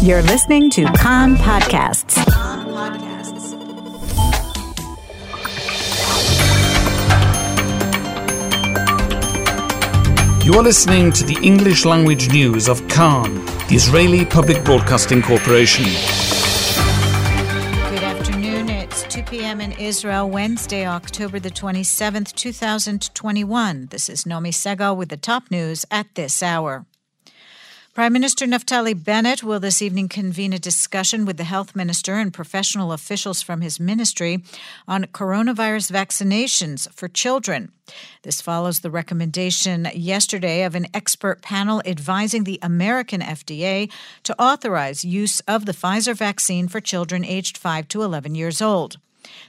You're listening to Kan Podcasts. You are listening to the English language news of Kan, the Israeli Public Broadcasting Corporation. Good afternoon. It's 2 p.m. in Israel, Wednesday, October the 27th, 2021. This is Nomi Segal with the top news at this hour. Prime Minister Naftali Bennett will this evening convene a discussion with the health minister and professional officials from his ministry on coronavirus vaccinations for children. This follows the recommendation yesterday of an expert panel advising the American FDA to authorize use of the Pfizer vaccine for children aged 5 to 11 years old.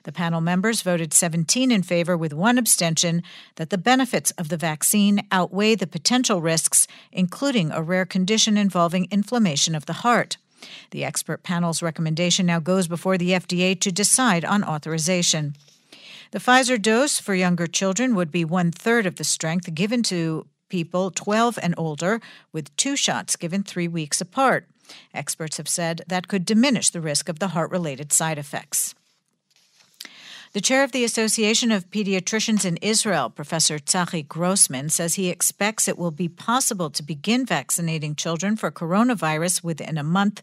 The panel members voted 17 in favor with one abstention that the benefits of the vaccine outweigh the potential risks, including a rare condition involving inflammation of the heart. The expert panel's recommendation now goes before the FDA to decide on authorization. The Pfizer dose for younger children would be one third of the strength given to people 12 and older, with two shots given three weeks apart. Experts have said that could diminish the risk of the heart related side effects. The chair of the Association of Pediatricians in Israel, Professor Tzachi Grossman, says he expects it will be possible to begin vaccinating children for coronavirus within a month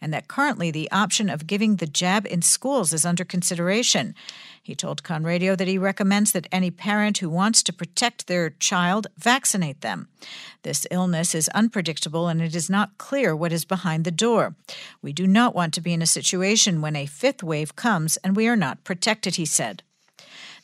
and that currently the option of giving the jab in schools is under consideration. He told Kan Radio that he recommends that any parent who wants to protect their child vaccinate them. This illness is unpredictable and it is not clear what is behind the door. We do not want to be in a situation when a fifth wave comes and we are not protected, he said.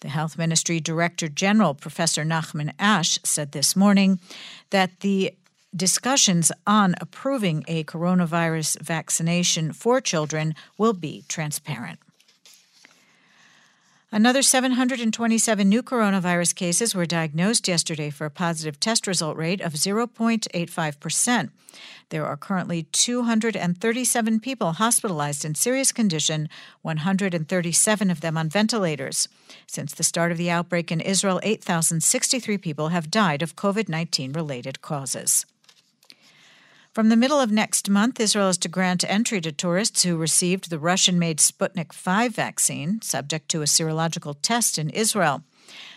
The Health Ministry Director General, Professor Nachman Ash, said this morning that the discussions on approving a coronavirus vaccination for children will be transparent. Another 727 new coronavirus cases were diagnosed yesterday for a positive test result rate of 0.85%. There are currently 237 people hospitalized in serious condition, 137 of them on ventilators. Since the start of the outbreak in Israel, 8,063 people have died of COVID 19 related causes. From the middle of next month, Israel is to grant entry to tourists who received the Russian made Sputnik V vaccine, subject to a serological test in Israel.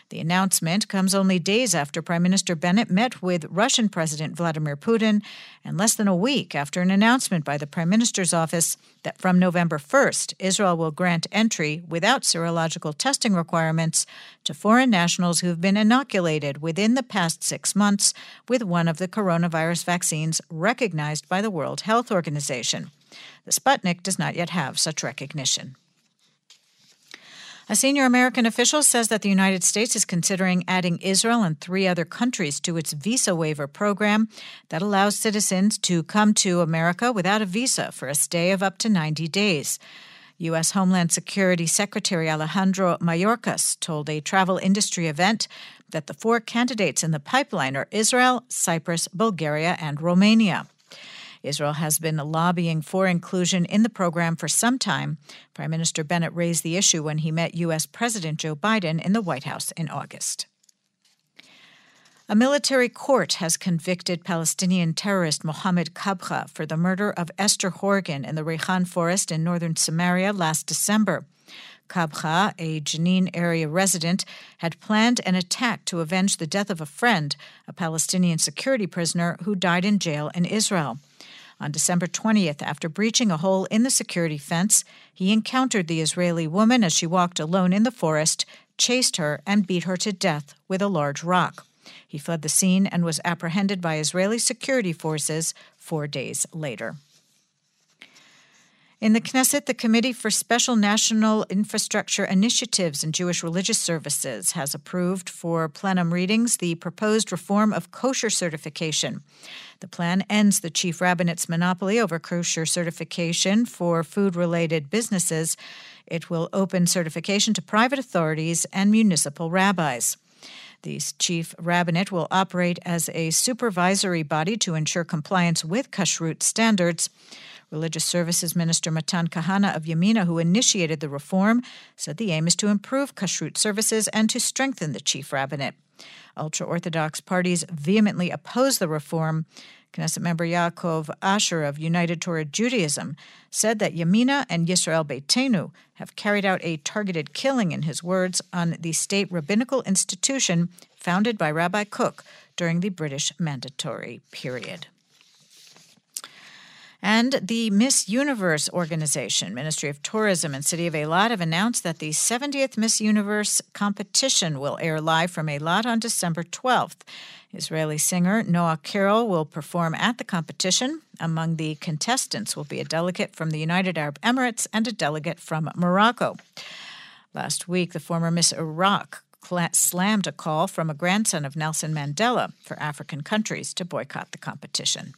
The announcement comes only days after Prime Minister Bennett met with Russian President Vladimir Putin and less than a week after an announcement by the Prime Minister's office that from November 1st, Israel will grant entry without serological testing requirements to foreign nationals who've been inoculated within the past six months with one of the coronavirus vaccines recognized by the World Health Organization. The Sputnik does not yet have such recognition. A senior American official says that the United States is considering adding Israel and three other countries to its visa waiver program that allows citizens to come to America without a visa for a stay of up to 90 days. U.S. Homeland Security Secretary Alejandro Mayorkas told a travel industry event that the four candidates in the pipeline are Israel, Cyprus, Bulgaria, and Romania. Israel has been lobbying for inclusion in the program for some time. Prime Minister Bennett raised the issue when he met U.S. President Joe Biden in the White House in August. A military court has convicted Palestinian terrorist Mohammed Kabha for the murder of Esther Horgen in the Reihan forest in northern Samaria last December. Kabha, a Jenin area resident, had planned an attack to avenge the death of a friend, a Palestinian security prisoner who died in jail in Israel. On December 20th, after breaching a hole in the security fence, he encountered the Israeli woman as she walked alone in the forest, chased her, and beat her to death with a large rock. He fled the scene and was apprehended by Israeli security forces four days later. In the Knesset, the Committee for Special National Infrastructure Initiatives and Jewish Religious Services has approved for plenum readings the proposed reform of kosher certification. The plan ends the chief rabbinate's monopoly over kosher certification for food related businesses. It will open certification to private authorities and municipal rabbis. The chief rabbinate will operate as a supervisory body to ensure compliance with kashrut standards. Religious Services Minister Matan Kahana of Yamina, who initiated the reform, said the aim is to improve kashrut services and to strengthen the chief rabbinate. Ultra Orthodox parties vehemently oppose the reform. Knesset member Yaakov Asher of United Torah Judaism said that Yamina and Yisrael Beitenu have carried out a targeted killing, in his words, on the state rabbinical institution founded by Rabbi Kook during the British Mandatory period. And the Miss Universe organization, Ministry of Tourism and City of Eilat have announced that the 70th Miss Universe competition will air live from Eilat on December 12th. Israeli singer Noa Kirel will perform at the competition. Among the contestants will be a delegate from the United Arab Emirates and a delegate from Morocco. Last week, the former Miss Iraq slammed a call from a grandson of Nelson Mandela for African countries to boycott the competition.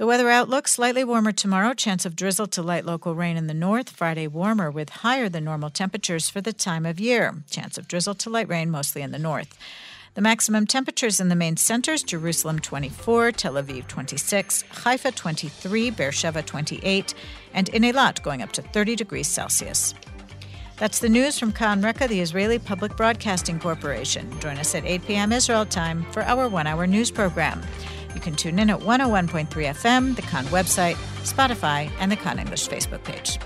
The weather outlook slightly warmer tomorrow, chance of drizzle to light local rain in the north. Friday warmer with higher than normal temperatures for the time of year. Chance of drizzle to light rain mostly in the north. The maximum temperatures in the main centers Jerusalem 24, Tel Aviv 26, Haifa 23, Beersheba 28, and in Eilat going up to 30 degrees Celsius. That's the news from Kan Reka, the Israeli Public Broadcasting Corporation. Join us at 8 p.m. Israel time for our one hour news program. You can tune in at 101.3 FM, the Kan website, Spotify, and the Kan English Facebook page.